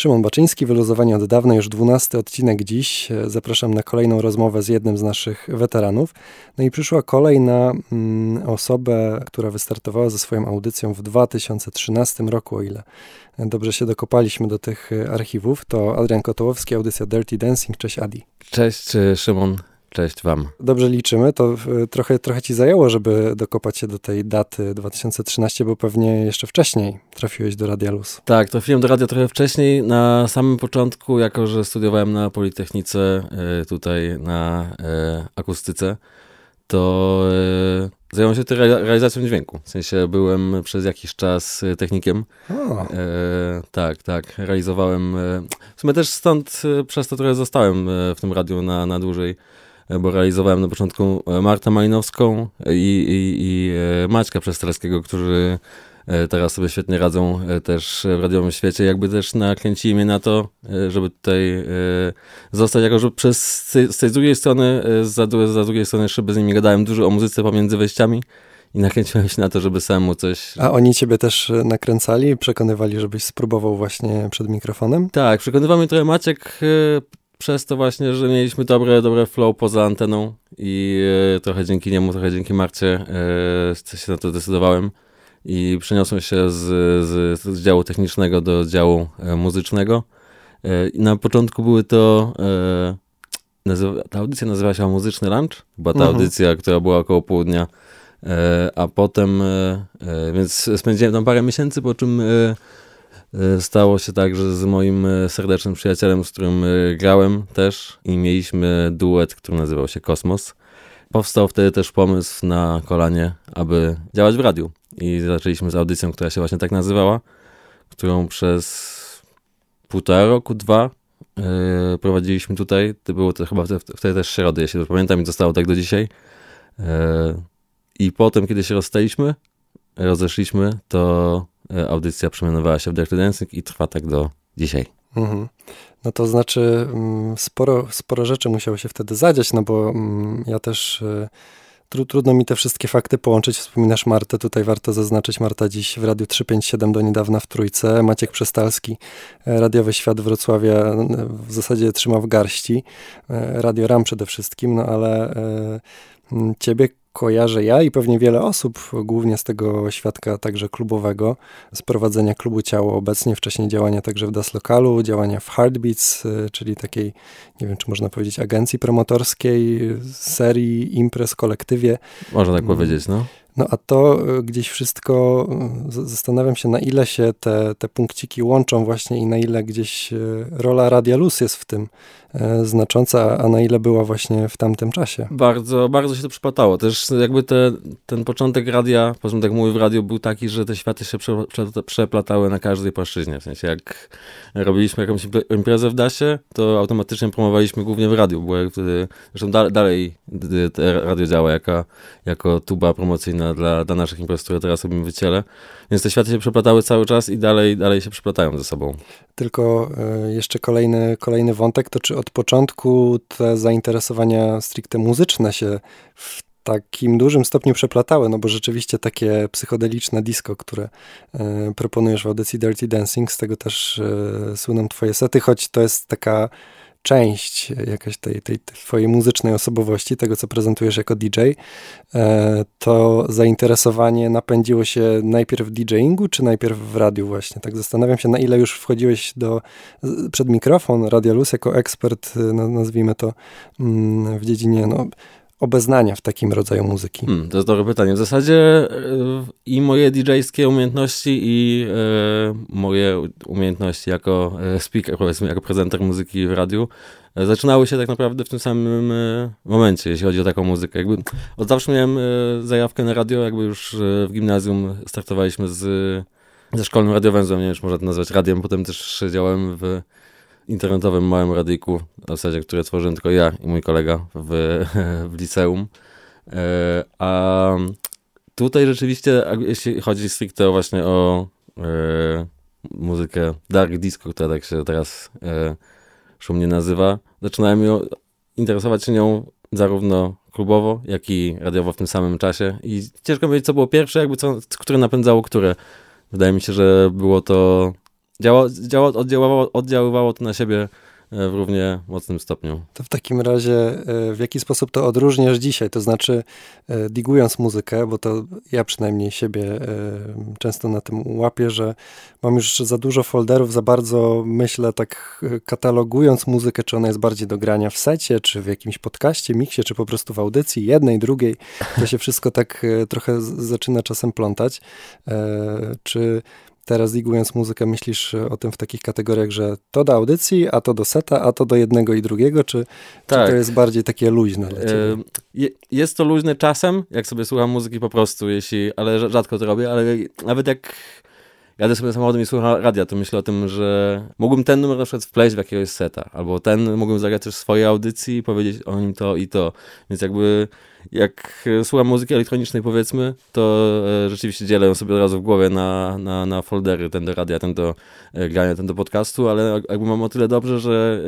Szymon Baczyński, wyluzowanie od dawna, już dwunasty odcinek dziś. Zapraszam na kolejną rozmowę z jednym z naszych weteranów. No i przyszła kolej na mm, osobę, która wystartowała ze swoją audycją w 2013 roku, o ile dobrze się dokopaliśmy do tych archiwów. To Adrian Kotołowski, audycja Dirty Dancing. Cześć Adi. Cześć e, Szymon. Cześć Wam. Dobrze liczymy, to trochę, trochę Ci zajęło, żeby dokopać się do tej daty 2013, bo pewnie jeszcze wcześniej trafiłeś do Radia Luz. Tak, trafiłem do radia trochę wcześniej, na samym początku, jako że studiowałem na Politechnice, e, tutaj na e, akustyce, to e, zająłem się realizacją dźwięku. W sensie byłem przez jakiś czas technikiem. E, tak, tak, realizowałem. w sumie też stąd przez to trochę zostałem w tym radiu na, na dłużej bo realizowałem na początku e, Martę Majnowską i, i, i e, Maćka Przestrelskiego, którzy e, teraz sobie świetnie radzą też w radiowym świecie. Jakby też nakręcili mnie na to, żeby tutaj zostać, jako że przez, z tej drugiej strony, za, za drugiej strony szyby z nimi gadałem dużo o muzyce pomiędzy wejściami i nakręciłem się na to, żeby samemu coś... A oni ciebie też nakręcali, przekonywali, żebyś spróbował właśnie przed mikrofonem? Tak, przekonywał mnie trochę Maciek przez to właśnie, że mieliśmy dobre, dobre flow poza anteną i e, trochę dzięki niemu, trochę dzięki Marcie e, się na to zdecydowałem i przeniosłem się z, z, z działu technicznego do działu e, muzycznego. E, I na początku były to e, nazywa, ta audycja nazywała się Muzyczny Lunch, była ta mhm. audycja, która była około południa, e, a potem, więc spędziłem tam parę miesięcy, po czym stało się tak, że z moim e, serdecznym przyjacielem, z którym e, grałem też i mieliśmy duet, który nazywał się Kosmos. Powstał wtedy też pomysł na kolanie, aby działać w radiu. I zaczęliśmy z audycją, która się właśnie tak nazywała, którą przez półtora roku, dwa yy, prowadziliśmy tutaj. To było to chyba wtedy też środy, jeśli dobrze pamiętam, i zostało tak do dzisiaj. Yy, I potem, kiedy się rozstaliśmy, rozeszliśmy, to E, audycja przemianowała się w Dirty Dancing i trwa tak do dzisiaj. Mhm. No to znaczy mm, sporo, sporo rzeczy musiało się wtedy zadziać, no bo mm, ja też e, tru, trudno mi te wszystkie fakty połączyć. Wspominasz Martę, tutaj warto zaznaczyć, Marta dziś w Radiu 357 do niedawna w Trójce, Maciek Przestalski, e, Radiowy Świat Wrocławia w zasadzie trzyma w garści, Radio RAM przede wszystkim, no ale ciebie kojarzę ja i pewnie wiele osób, głównie z tego świadka także klubowego, z prowadzenia klubu Ciało obecnie, wcześniej działania także w Das Lokalu, działania w Heartbeats, y, czyli takiej, nie wiem czy można powiedzieć, agencji promotorskiej, serii, imprez, kolektywie. Można tak powiedzieć, no. No a to y, gdzieś wszystko, y, zastanawiam się na ile się te, te punkciki łączą właśnie i na ile gdzieś rola Radia Luz jest w tym, znacząca, a na ile była właśnie w tamtym czasie. Bardzo, bardzo się to przypatało. Też jakby te, ten początek radia, tak mówię w radiu, był taki, że te światy się prze, prze, przeplatały na każdej płaszczyźnie. W sensie jak robiliśmy jakąś imprezę w DASie, to automatycznie promowaliśmy głównie w radiu, bo wtedy, zresztą dalej, dalej radio działa jako, jako tuba promocyjna dla, dla naszych imprez, które teraz robimy w Ciele. Więc te światy się przeplatały cały czas i dalej, dalej się przeplatają ze sobą. Tylko y, jeszcze kolejny, kolejny wątek, to czy od początku te zainteresowania stricte muzyczne się w takim dużym stopniu przeplatały, no bo rzeczywiście takie psychodeliczne disco, które e, proponujesz w audycji Dirty Dancing, z tego też e, słyną twoje sety, choć to jest taka część jakaś tej, tej, twojej muzycznej osobowości, tego co prezentujesz jako DJ, e, to zainteresowanie napędziło się najpierw w DJingu, czy najpierw w radiu właśnie? Tak zastanawiam się, na ile już wchodziłeś do, przed mikrofon Radia Luz jako ekspert, e, nazwijmy to, mm, w dziedzinie no, obeznania w takim rodzaju muzyki? Hmm, to jest dobre pytanie. W zasadzie e, i moje DJ-skie umiejętności i e, moje umiejętności jako e, speaker, powiedzmy, jako prezenter muzyki w radiu zaczynały się tak naprawdę w tym samym momencie, jeśli chodzi o taką muzykę. Jakby od zawsze miałem zajawkę na radio, jakby już w gimnazjum startowaliśmy z, ze szkolnym radiowęzłem, nie wiem, czy można to nazwać radiem, potem też działałem w internetowym małym radyjku, w zasadzie, które tworzyłem tylko ja i mój kolega w, w liceum. E, a tutaj rzeczywiście, jeśli chodzi stricte właśnie o e, muzykę dark disco, która tak się teraz e, szumnie nazywa, zaczynałem ją, interesować się nią zarówno klubowo, jak i radiowo w tym samym czasie i ciężko powiedzieć, co było pierwsze, jakby co, które napędzało które. Wydaje mi się, że było to działa, działa, oddziaływało, oddziaływało to na siebie E, w równie mocnym stopniu. To w takim razie e, w jaki sposób to odróżniasz dzisiaj? To znaczy e, digując muzykę, bo to ja przynajmniej siebie często na tym łapię, że mam już za dużo folderów, za bardzo myślę tak katalogując muzykę, czy ona jest bardziej do grania w secie, czy w jakimś podcaście, miksie, czy po prostu w audycji, jednej, drugiej. To się wszystko tak trochę zaczyna czasem plątać. Czy teraz digując muzykę, myślisz o tym w takich kategoriach, że to do audycji, a to do seta, a to do jednego i drugiego, czy, tak. czy to jest bardziej takie luźne dla ciebie? Jest to luźne czasem, jak sobie słucham muzyki po prostu, jeśli, ale rzadko to robię, ale nawet jak jadę sobie samochodem i słucham radia, to myślę o tym, że mógłbym ten numer na przykład wpleść w jakiegoś seta, albo ten mógłbym zagrać też w swojej audycji i powiedzieć o nim to i to. Więc jakby jak słucham muzyki elektronicznej powiedzmy, to e, rzeczywiście dzielę ją sobie od razu w głowie na, na, na foldery, ten do radia, ten do e, grania, ten do podcastu, ale jakby mam o tyle dobrze, że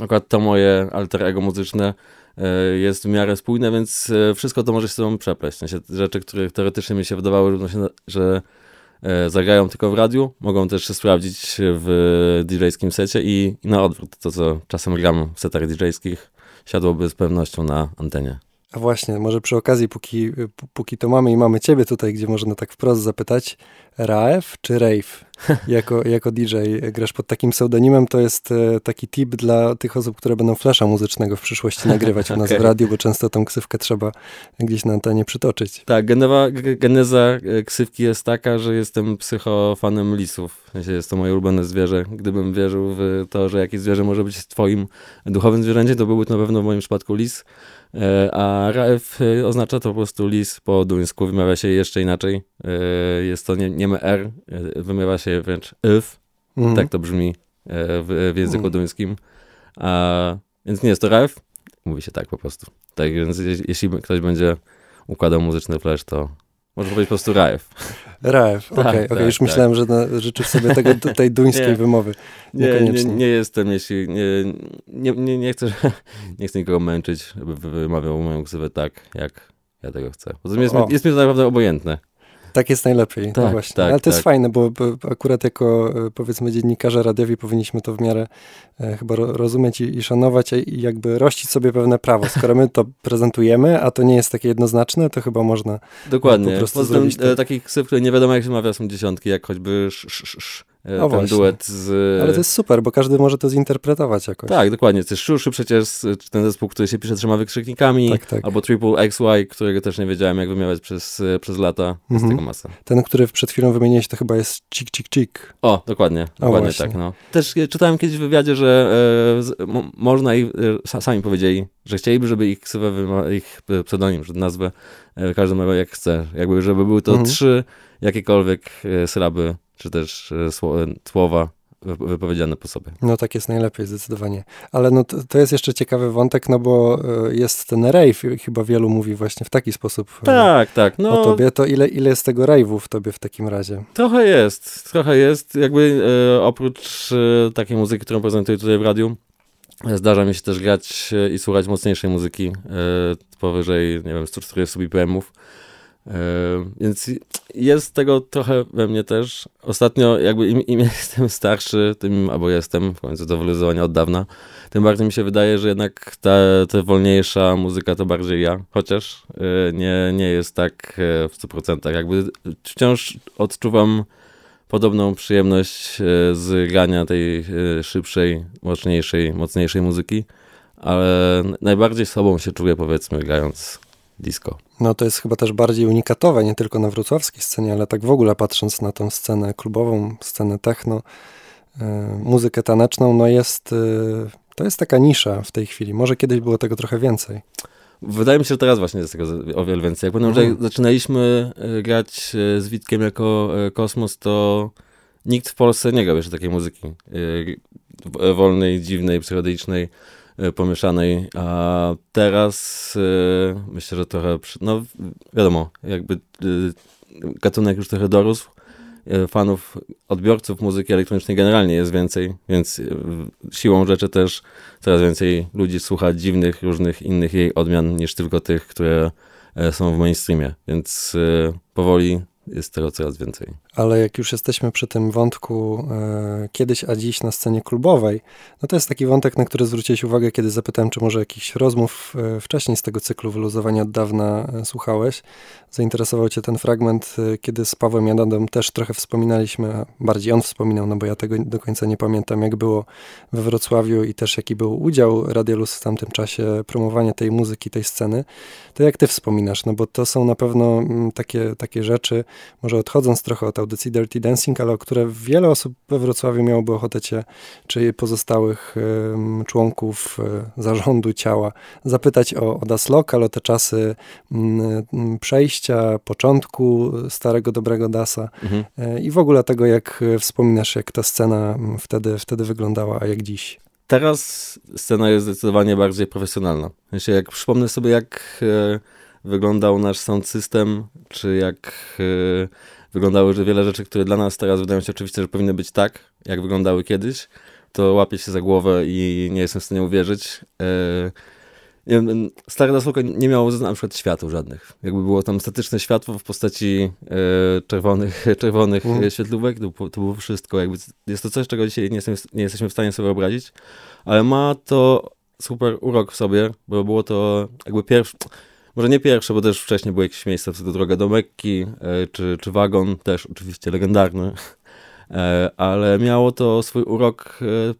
akurat to moje alter ego muzyczne e, jest w miarę spójne, więc wszystko to może się sobą przepleść. W sensie rzeczy, które teoretycznie mi się wydawały, że zagrają tylko w radiu, mogą też sprawdzić w DJ-skim secie i, i na odwrót. To, co czasem gram w setach DJ-skich, siadłoby z pewnością na antenie. A właśnie, może przy okazji, póki, póki to mamy i mamy ciebie tutaj, gdzie można tak wprost zapytać, Raef czy Rave? Jako, jako DJ grasz pod takim pseudonimem, to jest e, taki tip dla tych osób, które będą flasza muzycznego w przyszłości nagrywać u nas okay. w radiu, bo często tą ksywkę trzeba gdzieś na antenie przytoczyć. Tak, genewa, geneza e, ksywki jest taka, że jestem psychofanem lisów. Jest to moje ulubione zwierzę. Gdybym wierzył w to, że jakieś zwierzę może być twoim duchowym zwierzęciem, to byłby to na pewno w moim przypadku lis. E, a Raef oznacza to po prostu lis po duńsku, wymawia się jeszcze inaczej. Jest to nie, niemy R, wymawia się wręcz if, mm. tak to brzmi w, w języku mm. duńskim. A, więc nie jest to Raef, mówi się tak po prostu. Tak więc jeśli ktoś będzie układał muzyczny flash, to może powiedzieć po prostu Raef. Raef, okej, okay, tak, okay. tak, już tak. myślałem, że na, życzysz sobie tego, tej duńskiej nie, wymowy. Nie, nie, nie, jestem, jeśli nie, nie, nie, nie, chcę, nie chcę nikogo męczyć, żeby wymawiał moją ksywę tak, jak ja tego chcę. Bo jest, jest mi to naprawdę obojętne. Tak jest najlepiej. No tak, no właśnie. Tak, Ale to tak. jest fajne, bo, akurat jako e, powiedzmy dziennikarze radiowi powinniśmy to w miarę e, chyba rozumieć i, i szanować i jakby rościć sobie pewne prawo. Skoro my to prezentujemy, a to nie jest takie jednoznaczne, to chyba można Dokładnie. po prostu Poza tym, tak. takich ksyw, które nie wiadomo jak się mawia są dziesiątki, jak choćby sz, sz, sz, E, no ten właśnie. duet z... Ale to jest super, bo każdy może to zinterpretować jakoś. Tak, dokładnie. To jest Szuszy przecież, ten zespół, który się pisze trzema wykrzyknikami, tak, tak. albo Triple XY, którego też nie wiedziałem jak wymieniać przez, e, przez lata. Mhm. Z tego masa. Ten, który przed chwilą wymieniłeś, to chyba jest Cik Cik Cik. O, dokładnie. Dokładnie tak, no. Też e, czytałem kiedyś w wywiadzie, że e, można i e, sami powiedzieli, że chcieliby, żeby ich ksywę, ich pseudonim, że nazwę e, każdy ma jak chce. Jakby, żeby były to mhm. trzy jakiekolwiek e, sylaby czy też e, słowa wypowiedziane po sobie. No tak jest najlepiej, zdecydowanie. Ale no to, to jest jeszcze ciekawy wątek, no bo e, jest ten rave, chyba wielu mówi właśnie w taki sposób e, tak, tak. No, o tobie. To ile, ile jest tego rave'u w tobie w takim razie? Trochę jest, trochę jest. Jakby e, oprócz e, takiej muzyki, którą prezentuję tutaj w radiu, zdarza mi się też grać i słuchać mocniejszej muzyki e, powyżej, nie wiem, 140 BPM-ów. E, więc jest tego trochę we mnie też. Ostatnio jakby im, im jestem starszy, tym, albo jestem w końcu do wyluzowania od dawna, tym bardziej mi się wydaje, że jednak ta, ta wolniejsza muzyka to bardziej ja, chociaż e, nie, nie jest tak e, w 100%. Jakby wciąż odczuwam podobną przyjemność z grania tej szybszej, mocniejszej, mocniejszej muzyki, ale najbardziej sobą się czuję powiedzmy grając disco. No to jest chyba też bardziej unikatowe, nie tylko na wrocławskiej scenie, ale tak w ogóle patrząc na tą scenę klubową, scenę techno, yy, muzykę taneczną, no jest, to jest taka nisza w tej chwili. Może kiedyś było tego trochę więcej. Wydaje mi się, że teraz właśnie jest tego o wiele więcej. Jak pamiętam, że jak zaczynaliśmy e, grać z Witkiem jako Kosmos, to nikt w Polsce nie grał jeszcze takiej muzyki wolnej, dziwnej, psychodelicznej. E, pomieszanej, a teraz e, myślę, że trochę, no wiadomo, jakby e, gatunek już trochę dorósł, fanów, odbiorców muzyki elektronicznej generalnie jest więcej, więc siłą rzeczy też coraz więcej ludzi słucha dziwnych, różnych innych jej odmian niż tylko tych, które są w mainstreamie, więc powoli jest tego coraz więcej. Ale jak już jesteśmy przy tym wątku e, kiedyś, a dziś na scenie klubowej, no to jest taki wątek, na który zwróciłeś uwagę, kiedy zapytałem, czy może jakichś rozmów e, wcześniej z tego cyklu wyluzowania od dawna e, słuchałeś. Zainteresował cię ten fragment, e, kiedy z Pawłem Jadadem też trochę wspominaliśmy, a bardziej on wspominał, no bo ja tego do końca nie pamiętam, jak było we Wrocławiu i też jaki był udział Radiolus w tamtym czasie, promowanie tej muzyki, tej sceny. To jak ty wspominasz? No bo to są na pewno mm, takie, takie rzeczy, może odchodząc trochę od audycji Dirty Dancing, ale o które wiele osób we Wrocławiu miałoby ochotę cię, czy pozostałych um, członków um, zarządu ciała, zapytać o, o Das Lokal, o te czasy um, przejścia, początku starego, dobrego Dasa mhm. E, i w ogóle tego, jak wspominasz, jak ta scena wtedy, wtedy wyglądała, a jak dziś. Teraz scena jest zdecydowanie bardziej profesjonalna. Myślę, jak przypomnę sobie, jak e, wyglądał nasz sound system, czy jak yy, wyglądały że wiele rzeczy, które dla nas teraz wydają się oczywiste, że powinny być tak, jak wyglądały kiedyś, to łapię się za głowę i nie jestem w stanie uwierzyć. Yy, Stare Dasłoka nie miało na przykład światła żadnych. Jakby było tam statyczne światło w postaci yy, czerwonych, czerwonych mm. świetlówek, to, to było wszystko. Jakby jest to coś, czego dzisiaj nie, jestem, nie jesteśmy w stanie sobie wyobrazić, ale ma to super urok w sobie, bo było to jakby pierwszy może nie pierwsze, bo też wcześniej były jakieś miejsca, wtedy Droga do Mekki, e, czy, czy Wagon, też oczywiście legendarny, e, ale miało to swój urok e,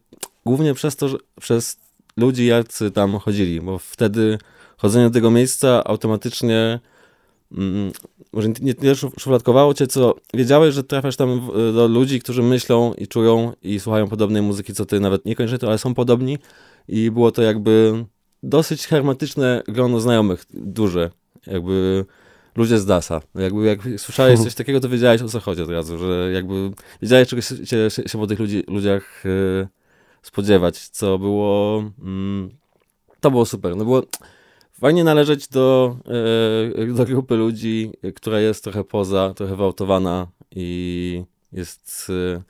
głównie przez to, że przez ludzi, jacy tam chodzili, bo wtedy chodzenie do tego miejsca automatycznie mm, może nie tyle szufladkowało cię, co wiedziałeś, że trafiasz tam do ludzi, którzy myślą i czują i słuchają podobnej muzyki, co ty, nawet niekoniecznie to, ale są podobni. I było to jakby dosyć hermetyczne grono znajomych, duże, jakby ludzie z DASA. Jakby jak słyszałeś coś takiego, to wiedziałeś o co chodzi od razu, że jakby wiedziałeś czego się, się, się po tych ludzi, ludziach e, spodziewać, co było mm, to było super, no było fajnie należeć do, e, do grupy ludzi, która jest trochę poza, trochę wyautowana i jest e,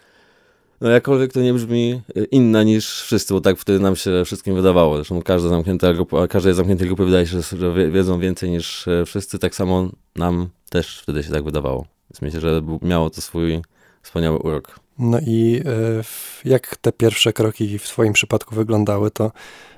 no jakkolwiek to nie brzmi y, inna niż wszyscy, bo tak wtedy nam się wszystkim wydawało. Zresztą każda zamknięta grupa, każdej zamkniętej grupy wydaje się, że wiedzą więcej niż e, wszyscy. Tak samo nam też wtedy się tak wydawało. Więc myślę, że miało to swój wspaniały urok. No i e, jak te pierwsze kroki w Twoim przypadku wyglądały, to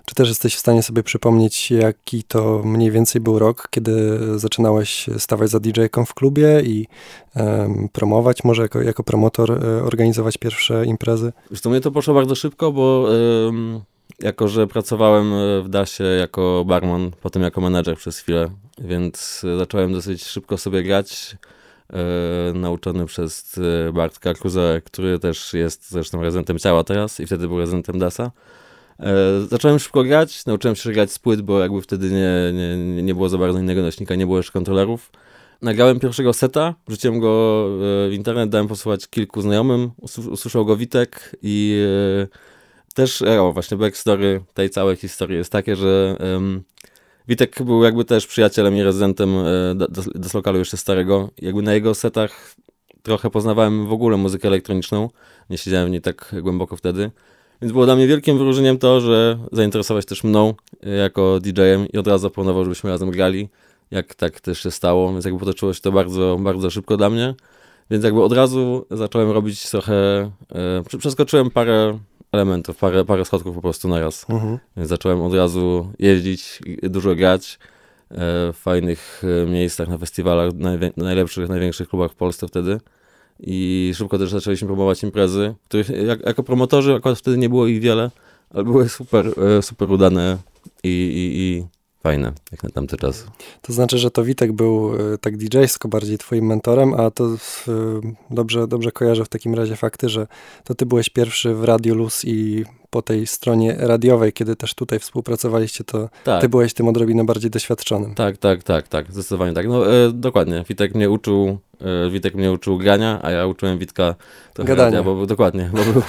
czy też jesteś w stanie sobie przypomnieć, jaki to mniej więcej był rok, kiedy zaczynałeś stawać za DJ-ką w klubie i um, promować, może jako, jako promotor e, organizować pierwsze imprezy? Zresztą mnie to poszło bardzo szybko, bo um, jako, że pracowałem e, w DASie jako barman, potem jako menedżer przez chwilę, więc zacząłem dosyć szybko sobie grać. E, nauczony przez e, Bartka Kruzę, który też jest zresztą rezydentem ciała teraz i wtedy był rezydentem DASa. E, zacząłem szybko grać, nauczyłem się grać z płyt, bo jakby wtedy nie, nie, nie było za bardzo innego nośnika, nie było jeszcze kontrolerów. Nagrałem pierwszego seta, wrzuciłem go w internet, dałem posłuchać kilku znajomym, usłyszał go Witek i też, o właśnie backstory tej całej historii jest takie, że um, Witek był jakby też przyjacielem i rezydentem e, lokalu jeszcze starego. Jakby na jego setach trochę poznawałem w ogóle muzykę elektroniczną. Nie siedziałem w niej tak głęboko wtedy. Więc było dla mnie wielkim wyróżnieniem to, że zainteresować też mną e, jako DJ-em i od razu zaproponował, żebyśmy razem grali. Jak tak też się stało, więc jakby potoczyło się to bardzo, bardzo szybko dla mnie. Więc jakby od razu zacząłem robić trochę, e, przeskoczyłem parę elementów, parę, parę schodków po prostu na raz. Mhm. Więc zacząłem od razu jeździć, dużo grać e, w fajnych e, miejscach, na festiwalach, najlepszych, największych klubach w Polsce wtedy. I szybko też zaczęliśmy promować imprezy, których jak, jako promotorzy akurat wtedy nie było ich wiele, ale były super, e, super udane i, i, i fajne, jak na tamte czasy. To znaczy, że to Witek był e, tak DJ-sko bardziej twoim mentorem, a to dobrze, dobrze kojarzę w takim razie fakty, że to ty byłeś pierwszy w Radio Luz i po tej stronie radiowej, kiedy też tutaj współpracowaliście, to tak. ty byłeś tym odrobinę bardziej doświadczonym. Tak, tak, tak, tak, zdecydowanie tak. No e, dokładnie, Witek mnie uczył, e, Witek mnie uczył grania, a ja uczyłem Witka Gadania. Radia, bo był, dokładnie, bo był,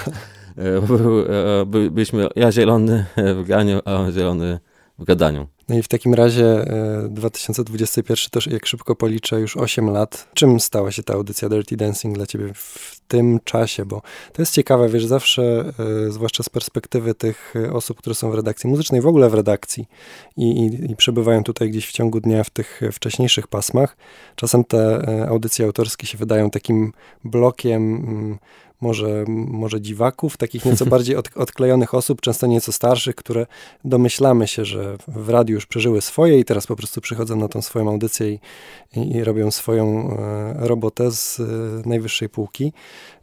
e, bo był, e, byliśmy ja zielony w graniu, a on zielony w gadaniu. No i w takim razie 2021 to jak szybko policzę już 8 lat. Czym stała się ta audycja Dirty Dancing dla ciebie w tym czasie? Bo to jest ciekawe, wiesz, zawsze, zwłaszcza z perspektywy tych osób, które są w redakcji muzycznej, w ogóle w redakcji i, i, i przebywają tutaj gdzieś w ciągu dnia w tych wcześniejszych pasmach, czasem te audycje autorskie się wydają takim blokiem mm, może, może dziwaków, takich nieco bardziej od, odklejonych osób, często nieco starszych, które domyślamy się, że w radiu już przeżyły swoje i teraz po prostu przychodzą na tą swoją audycję i, i, robią swoją e, robotę z e, najwyższej półki.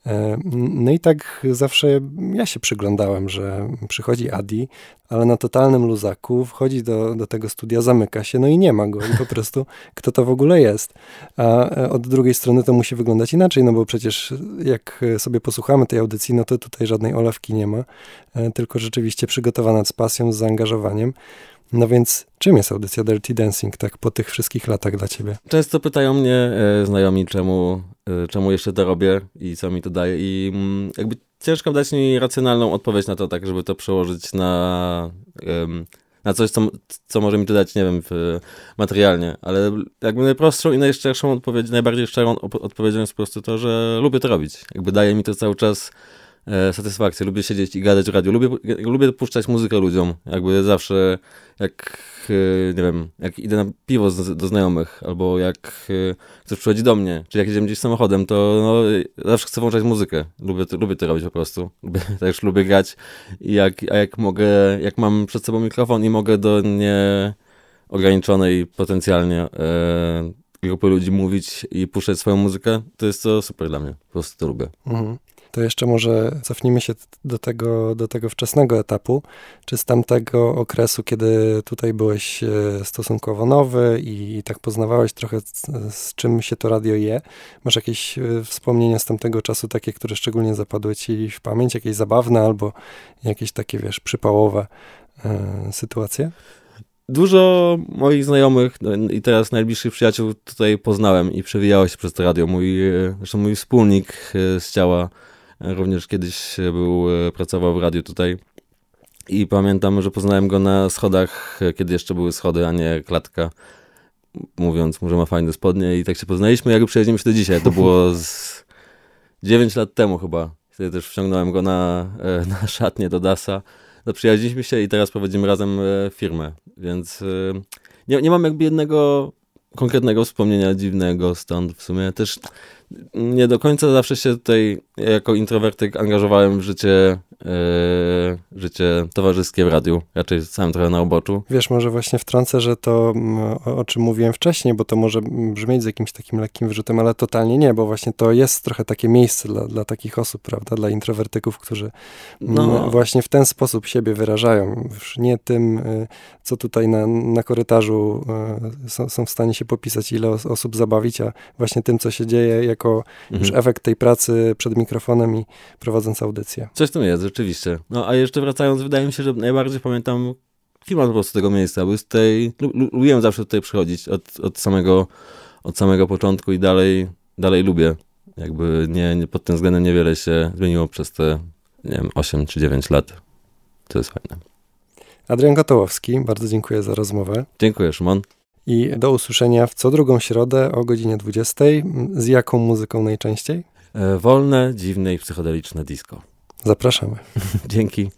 E, no i tak zawsze ja się przyglądałem, że przychodzi Adi, ale na totalnym luzaku, wchodzi do, do tego studia, zamyka się, no i nie ma go i po prostu kto to w ogóle jest. A e, od drugiej strony to musi wyglądać inaczej, no bo przecież jak sobie posłuchamy tej audycji, no to tutaj żadnej olewki nie ma, e, tylko rzeczywiście przygotowana z pasją, z zaangażowaniem. No więc czym jest audycja Dirty Dancing, tak po tych wszystkich latach dla ciebie? Często pytają mnie e, znajomi, czemu, czemu jeszcze to robię i co mi to daje i mm, jakby ciężko dać mi racjonalną odpowiedź na to, tak żeby to przełożyć na, na coś, co, co może mi to dać, nie wiem, w, materialnie, ale jakby najprostszą i najszczerszą odpowiedź, najbardziej szczerą odpowiedzią jest po prostu to, że lubię to robić. Jakby daje mi to cały czas e, satysfakcję. Lubię siedzieć i gadać w radiu. Lubię, lubię puszczać muzykę ludziom. Jakby zawsze, jak, e, nie wiem, jak idę na piwo z, do znajomych, albo jak e, ktoś przychodzi do mnie, czy jak jedziemy gdzieś samochodem, to no, zawsze chcę włączać muzykę. Lubię, to, lubię to robić po prostu. Lubię, też lubię grać. I jak, a jak mogę, jak mam przed sobą mikrofon i mogę do nie ograniczonej potencjalnie grupy ludzi mówić i puszczać swoją muzykę, to jest to super dla mnie. Po prostu to lubię. Mhm to jeszcze może cofnijmy się do tego, do tego wczesnego etapu, czy z tamtego okresu, kiedy tutaj byłeś e, stosunkowo nowy i, i tak poznawałeś trochę z, z, czym się to radio je. Masz jakieś e, wspomnienia z tamtego czasu, takie, które szczególnie zapadły ci w pamięć, jakieś zabawne albo jakieś takie, wiesz, przypałowe e, sytuacje? Dużo moich znajomych no, i teraz najbliższych przyjaciół tutaj poznałem i przewijało się przez to radio. Mój, zresztą mój wspólnik z ciała Również kiedyś był, e, pracował w radiu tutaj. I pamiętam, że poznałem go na schodach, kiedy jeszcze były schody, a nie klatka. Mówiąc mu, że ma fajne spodnie i tak się poznaliśmy, jak przyjedziemy się do dzisiaj. To było z 9 lat temu chyba. Wtedy też wciągnąłem go na, e, na szatnię do Dasa. Zaprzyjaźniliśmy się i teraz prowadzimy razem e, firmę, więc nie, nie mam jakby jednego konkretnego wspomnienia dziwnego stąd w sumie. Też nie do końca zawsze się tutaj jako introwertyk angażowałem w życie, e, życie towarzyskie w radiu. Raczej sam trochę na uboczu. Wiesz, może właśnie wtrącę, że to, o czym mówiłem wcześniej, bo to może brzmieć z jakimś takim lekkim wyrzutem, ale totalnie nie, bo właśnie to jest trochę takie miejsce dla, dla takich osób, prawda, dla introwertyków, którzy no. właśnie w ten sposób siebie wyrażają. Już nie tym, e, co tutaj na, na korytarzu e, są, są w stanie się popisać, ile osób zabawić, a właśnie tym, co się dzieje, jak jako mhm. już efekt tej pracy przed mikrofonem i prowadząc audycję. Coś w tym jest, rzeczywiście. No a jeszcze wracając, wydaje mi się, że najbardziej pamiętam klimat po prostu tego miejsca, bo z tej, lubiłem zawsze tutaj przychodzić od, od, samego, od samego początku i dalej, dalej lubię. Jakby nie, nie, pod tym względem niewiele się zmieniło przez te, nie wiem, 8 czy 9 lat. To jest fajne. Adrian Gotołowski, bardzo dziękuję za rozmowę. Dziękuję, Szymon. I do usłyszenia w co drugą środę o godzinie 20. Z jaką muzyką najczęściej? E, wolne, dziwne i psychodeliczne disco. Zapraszamy. Dzięki.